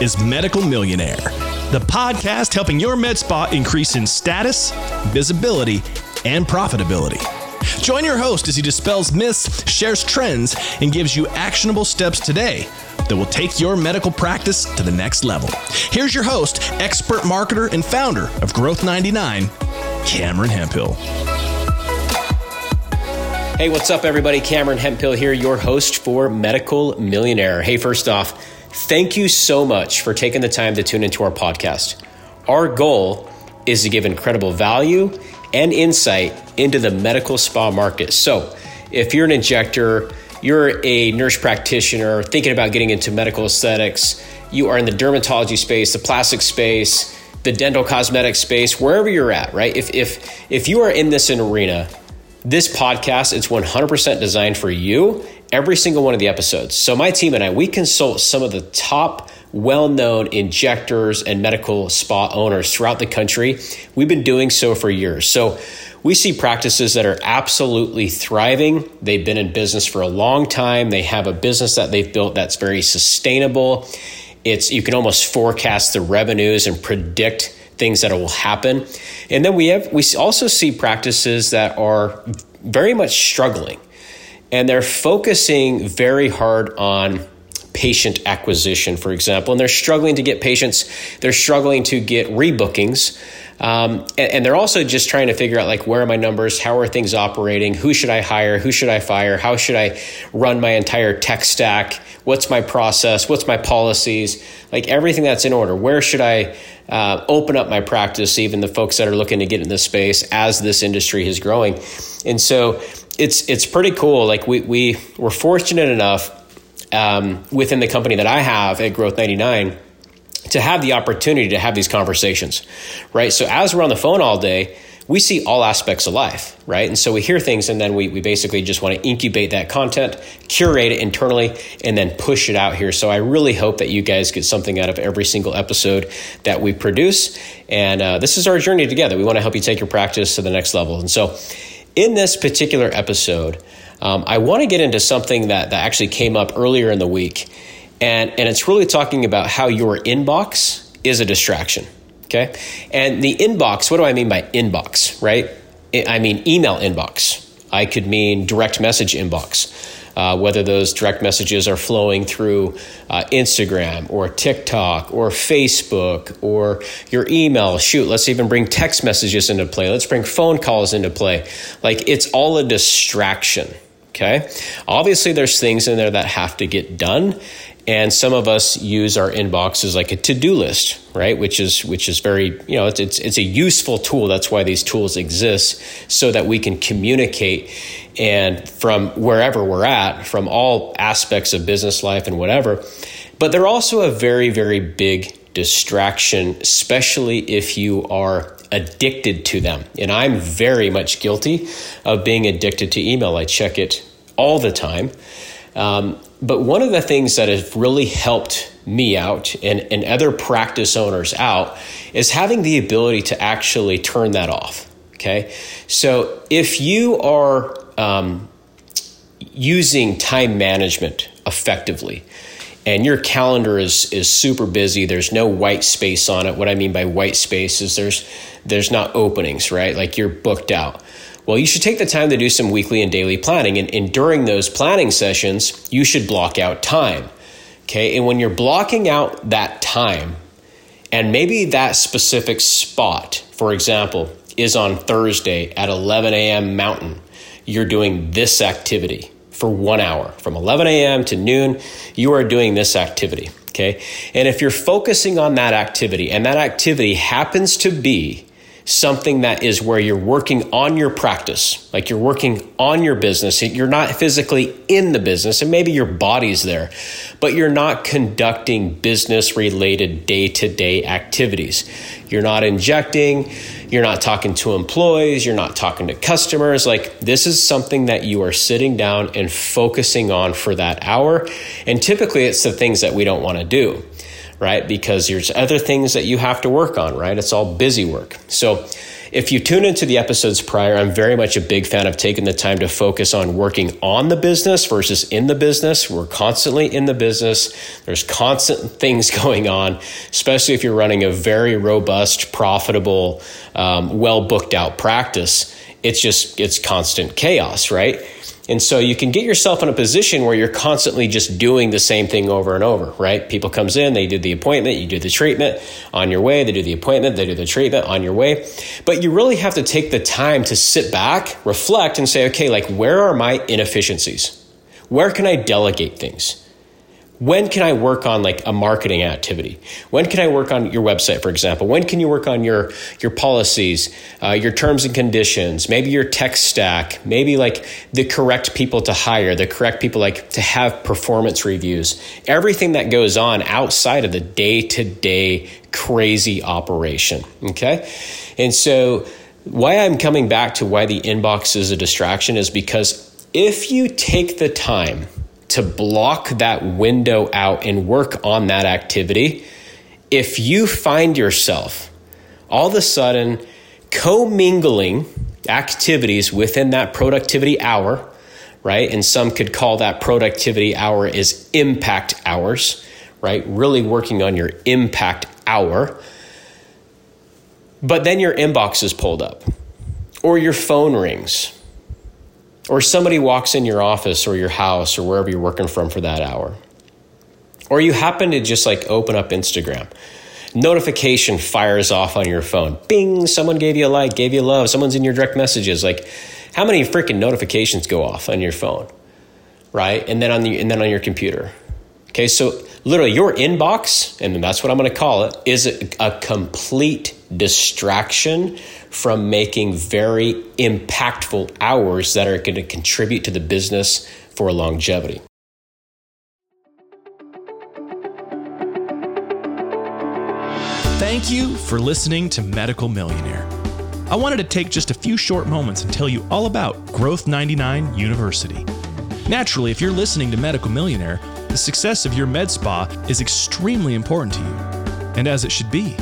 is Medical Millionaire, the podcast helping your med spa increase in status, visibility, and profitability. Join your host as he dispels myths, shares trends, and gives you actionable steps today that will take your medical practice to the next level. Here's your host, expert marketer and founder of Growth 99, Cameron Hemphill. Hey, what's up, everybody? Cameron Hemphill here, your host for Medical Millionaire. Hey, first off, thank you so much for taking the time to tune into our podcast. Our goal is to give incredible value and insight into the medical spa market. So, if you're an injector, you're a nurse practitioner thinking about getting into medical aesthetics, you are in the dermatology space, the plastic space, the dental cosmetic space, wherever you're at, right? If if if you are in this arena, this podcast it's 100% designed for you. Every single one of the episodes. So my team and I we consult some of the top well-known injectors and medical spa owners throughout the country. We've been doing so for years. So we see practices that are absolutely thriving. They've been in business for a long time. They have a business that they've built that's very sustainable. It's you can almost forecast the revenues and predict things that will happen. And then we have we also see practices that are very much struggling. And they're focusing very hard on patient acquisition, for example, and they're struggling to get patients, they're struggling to get rebookings. Um, and, and, they're also just trying to figure out like where are my numbers? How are things operating? Who should i hire? Who should i fire? How should i run my entire tech stack? What's my process? What's my policies? Like everything that's in order. Where should i uh, open up my practice even the folks that are looking to get in this space as this industry is growing? And so it's it's pretty cool like we, we we're fortunate enough um, within the company that i have at growth 99 to have the opportunity to have these conversations, right? So as we're on the phone all day, we see all aspects of life, right? And so we hear things and then we, we basically just want to incubate that content, curate it internally, and then push it out here. So I really hope that you guys get something out of every single episode that we produce. And uh, this is our journey together. We want to help you take your practice to the next level. And so in this particular episode, um, I want to get into something that, that actually came up earlier in the week and and it's really talking about how your inbox is a distraction okay? And the inbox what do i mean by inbox right? I mean email inbox. I could mean direct message inbox uh, whether those direct messages are flowing through uh, Instagram or TikTok or Facebook or your email. Shoot, let's even bring text messages into play. Let's bring phone calls into play. Like it's all a distraction. Okay. Obviously, there's things in there that have to get done. And some of us use our inbox as like a to-do list, right? Which is which is very, you know, it's, it's it's a useful tool. That's why these tools exist, so that we can communicate and from wherever we're at, from all aspects of business life and whatever. But they're also a very, very big distraction, especially if you are addicted to them. And I'm very much guilty of being addicted to email. I check it all the time. Um, but one of the things that has really helped me out and, and other practice owners out is having the ability to actually turn that off. Okay. So if you are um, using time management effectively, and your calendar is is super busy there's no white space on it what i mean by white space is there's there's not openings right like you're booked out well, you should take the time to do some weekly and daily planning. And, and during those planning sessions, you should block out time. Okay. And when you're blocking out that time, and maybe that specific spot, for example, is on Thursday at 11 a.m. Mountain, you're doing this activity for one hour from 11 a.m. to noon, you are doing this activity. Okay. And if you're focusing on that activity and that activity happens to be something that is where you're working on your practice, like you're working on your business. You're not physically in the business, and maybe your body's there, but you're not conducting business related day to day activities. You're not injecting, you're not talking to employees, you're not talking to customers. Like, this is something that you are sitting down and focusing on for that hour. And typically, it's the things that we don't want to do right? Because there's other things that you have to work on, right? It's all busy work. So If you tune into the episodes prior, I'm very much a big fan of taking the time to focus on working on the business versus in the business. We're constantly in the business. There's constant things going on, especially if you're running a very robust, profitable, um, well booked out practice. It's just, it's constant chaos, right? And so you can get yourself in a position where you're constantly just doing the same thing over and over, right? People comes in, they do the appointment, you do the treatment on your way, they do the appointment, they do the treatment on your way. But you really have to take the time to sit back, reflect and say, okay, like where are my inefficiencies? Where can I delegate things? When can I work on like a marketing activity? When can I work on your website, for example? When can you work on your your policies, uh, your terms and conditions, maybe your tech stack, maybe like the correct people to hire, the correct people like to have performance reviews, everything that goes on outside of the day to day crazy operation. Okay, and so why I'm coming back to why the inbox is a distraction is because if you take the time to block that window out and work on that activity, if you find yourself all of a sudden commingling activities within that productivity hour, right? And some could call that productivity hour is impact hours, right? Really working on your impact hour. But then your inbox is pulled up or your phone rings or somebody walks in your office or your house or wherever you're working from for that hour. Or you happen to just like open up Instagram. Notification fires off on your phone. Bing, someone gave you a like, gave you love, someone's in your direct messages. Like, how many freaking notifications go off on your phone? Right? And then on the and then on your computer. Okay, so literally your inbox, and that's what I'm going to call it, is a, a complete distraction from making very impactful hours that are going to contribute to the business for longevity. Thank you for listening to Medical Millionaire. I wanted to take just a few short moments and tell you all about Growth 99 University. Naturally, if you're listening to Medical Millionaire, the success of your med spa is extremely important to you, and as it should be.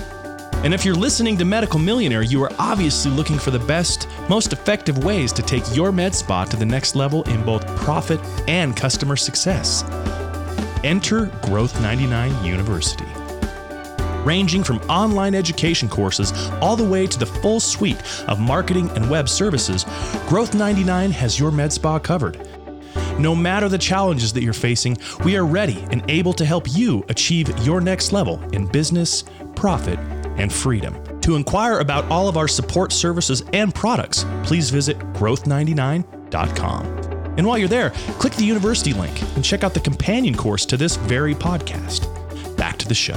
And if you're listening to Medical Millionaire, you are obviously looking for the best, most effective ways to take your med spa to the next level in both profit and customer success. Enter Growth 99 University. Ranging from online education courses all the way to the full suite of marketing and web services, Growth 99 has your med spa covered. No matter the challenges that you're facing, we are ready and able to help you achieve your next level in business, profit, and freedom. To inquire about all of our support services and products, please visit growth99.com. And while you're there, click the university link and check out the companion course to this very podcast. Back to the show.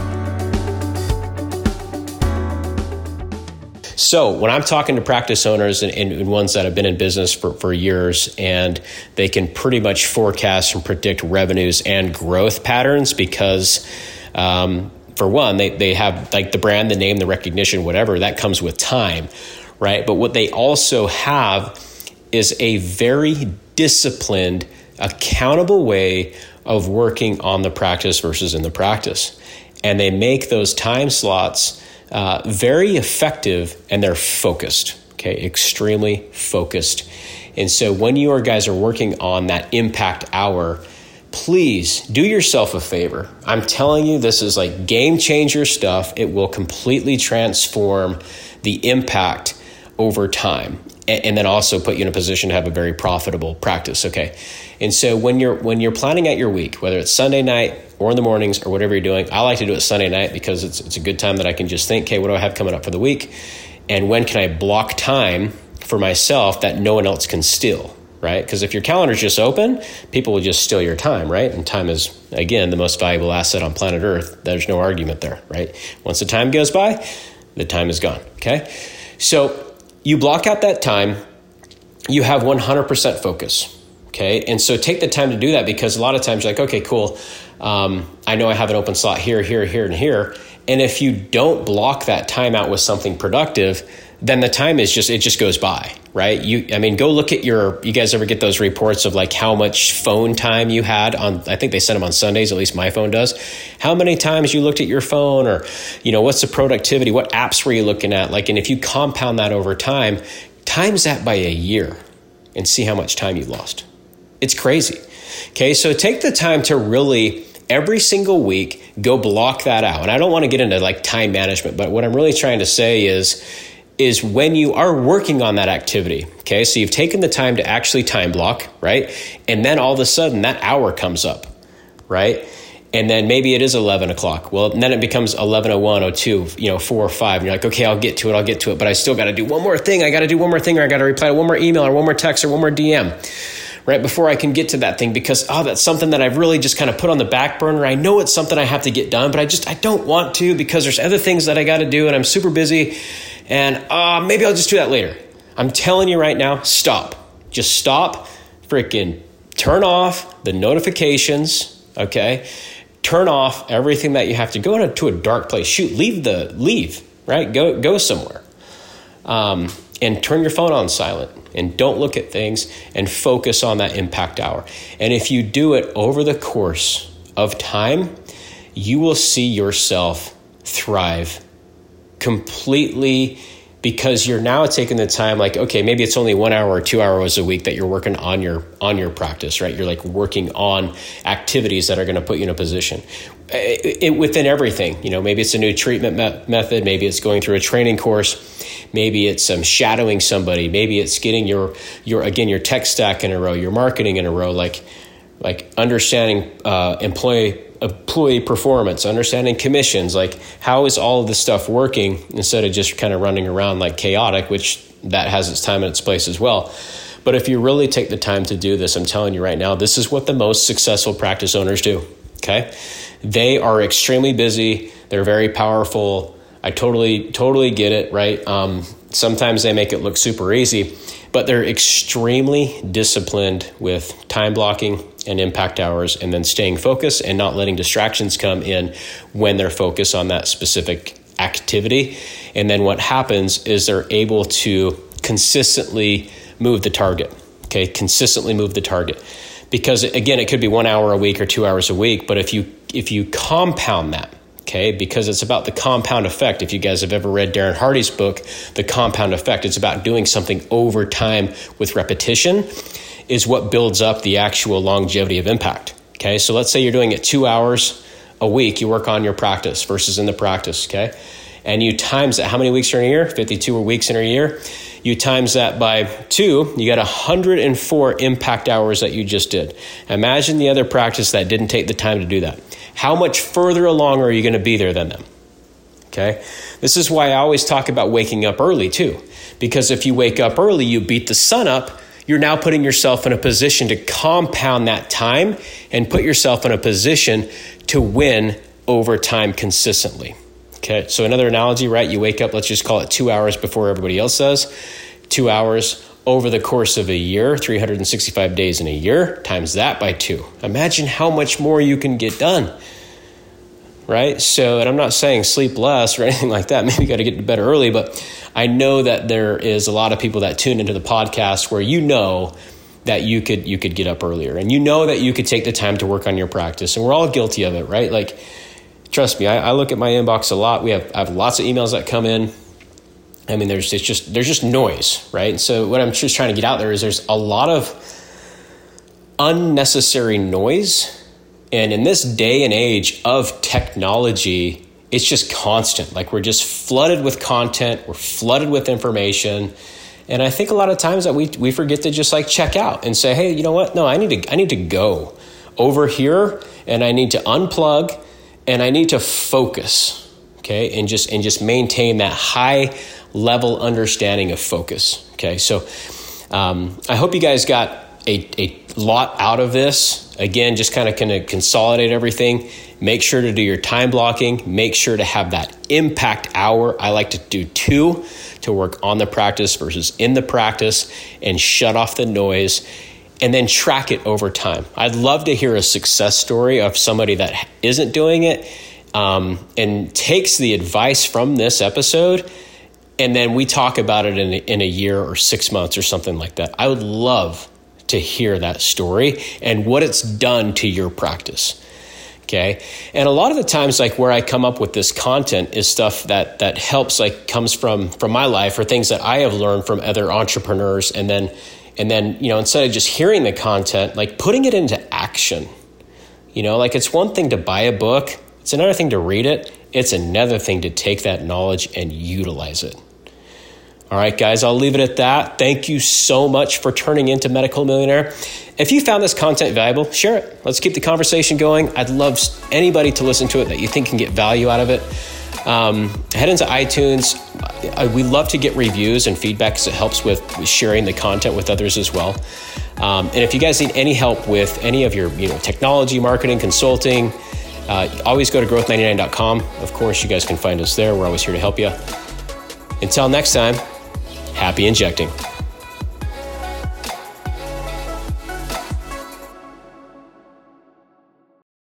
So, when I'm talking to practice owners and, and, ones that have been in business for, for years and they can pretty much forecast and predict revenues and growth patterns because um, for one, they, they have like the brand, the name, the recognition, whatever, that comes with time, right? But what they also have is a very disciplined, accountable way of working on the practice versus in the practice. And they make those time slots uh, very effective and they're focused, okay? Extremely focused. And so when you guys are working on that impact hour, please do yourself a favor. I'm telling you, this is like game changer stuff. It will completely transform the impact over time and then also put you in a position to have a very profitable practice okay and so when you're when you're planning out your week whether it's sunday night or in the mornings or whatever you're doing i like to do it sunday night because it's, it's a good time that i can just think okay what do i have coming up for the week and when can i block time for myself that no one else can steal right? Because if your calendar's just open, people will just steal your time, right? And time is, again, the most valuable asset on planet Earth. There's no argument there, right? Once the time goes by, the time is gone, okay? So you block out that time, you have 100% focus, okay? And so take the time to do that because a lot of times you're like, okay, cool. Um, I know I have an open slot here, here, here, and here. And if you don't block that time out with something productive, then the time is just it just goes by right? You i mean go look at your you guys ever get those reports of like how much phone time you had on i think they send them on sundays at least my phone does. How many times you looked at your phone or you know what's the productivity what apps were you looking at? Like and if you compound that over time times that by a year and see how much time you lost. It's crazy. Okay so take the time to really every single week go block that out. And i don't want to get into like time management but what i'm really trying to say is is when you are working on that activity. Okay, so you've taken the time to actually time block, right? And then all of a sudden that hour comes up, right? And then maybe it is 11 o'clock. Well, then it becomes 11.01, 02, you know, 4 or 5. And you're like, okay, I'll get to it, I'll get to it. But I still got to do one more thing. I got to do one more thing, or I got to reply to one more email, or one more text, or one more DM right before I can get to that thing because oh that's something that I've really just kind of put on the back burner. I know it's something I have to get done, but I just I don't want to because there's other things that I got to do and I'm super busy and uh, maybe I'll just do that later. I'm telling you right now, stop. Just stop, freaking turn off the notifications, okay? Turn off everything that you have to go into a dark place. Shoot, leave the leave, right? Go go somewhere. Um, and turn your phone on silent and don't look at things and focus on that impact hour. And if you do it over the course of time, you will see yourself thrive completely because you're now taking the time like okay maybe it's only one hour or two hours a week that you're working on your on your practice right? You're like working on activities that are going to put you in a position. It, it, within everything you know maybe it's a new treatment me- method maybe it's going through a training course maybe it's um, shadowing somebody maybe it's getting your your again your tech stack in a row your marketing in a row like like understanding uh, employee employee performance, understanding commissions, like how is all of this stuff working instead of just kind of running around like chaotic, which that has its time and its place as well. But if you really take the time to do this, I'm telling you right now, this is what the most successful practice owners do. Okay. They are extremely busy, they're very powerful. I totally, totally get it, right? Um, sometimes they make it look super easy, but they're extremely disciplined with time blocking and impact hours and then staying focused and not letting distractions come in when they're focused on that specific activity. And then what happens is they're able to consistently move the target. Okay, consistently move the target. Because again, it could be one hour a week or two hours a week, but if you if you compound that, okay, because it's about the compound effect. If you guys have ever read Darren Hardy's book, The Compound Effect, it's about doing something over time with repetition is what builds up the actual longevity of impact. Okay, so let's say you're doing it two hours a week, you work on your practice versus in the practice, okay? And you times that, how many weeks are in a year? 52 weeks in a year. You times that by two, you got 104 impact hours that you just did. Imagine the other practice that didn't take the time to do that. How much further along are you going to be there than them? Okay? This is why I always talk about waking up early too. Because if you wake up early, you beat the sun up you're now putting yourself in a position to compound that time and put yourself in a position to win over time consistently. Okay, so another analogy, right? You wake up, let's just call it two hours before everybody else does, two hours over the course of a year, 365 days in a year, times that by two. Imagine how much more you can get done right? So, and I'm not saying sleep less or anything like that. Maybe you got to get to bed early, but I know that there is a lot of people that tune into the podcast where you know that you could you could get up earlier and you know that you could take the time to work on your practice and we're all guilty of it right like trust me i, I look at my inbox a lot we have I have lots of emails that come in i mean there's it's just there's just noise right so what i'm just trying to get out there is there's a lot of unnecessary noise and in this day and age of technology, it's just constant. Like we're just flooded with content, we're flooded with information. And I think a lot of times that we, we forget to just like check out and say, hey, you know what? No, I need to I need to go over here and I need to unplug and I need to focus. Okay, and just and just maintain that high level understanding of focus. Okay, so um, I hope you guys got a, a lot out of this Again, just kind of kind of consolidate everything. Make sure to do your time blocking. Make sure to have that impact hour. I like to do two to work on the practice versus in the practice and shut off the noise and then track it over time. I'd love to hear a success story of somebody that isn't doing it um, and takes the advice from this episode and then we talk about it in a, in a year or six months or something like that. I would love to hear that story and what it's done to your practice. Okay. And a lot of the times, like where I come up with this content is stuff that that helps, like comes from from my life or things that I have learned from other entrepreneurs, and then and then you know instead of just hearing the content, like putting it into action. You know, like it's one thing to buy a book, it's another thing to read it, it's another thing to take that knowledge and utilize it. All right, guys, I'll leave it at that. Thank you so much for turning into Medical Millionaire. If you found this content valuable, share it. Let's keep the conversation going. I'd love anybody to listen to it that you think can get value out of it. Um, head into iTunes. we love to get reviews and feedback because it helps with sharing the content with others as well. Um, and if you guys need any help with any of your you know technology, marketing, consulting, uh, always go to growth99.com. Of course, you guys can find us there. We're always here to help you. Until next time, happy injecting.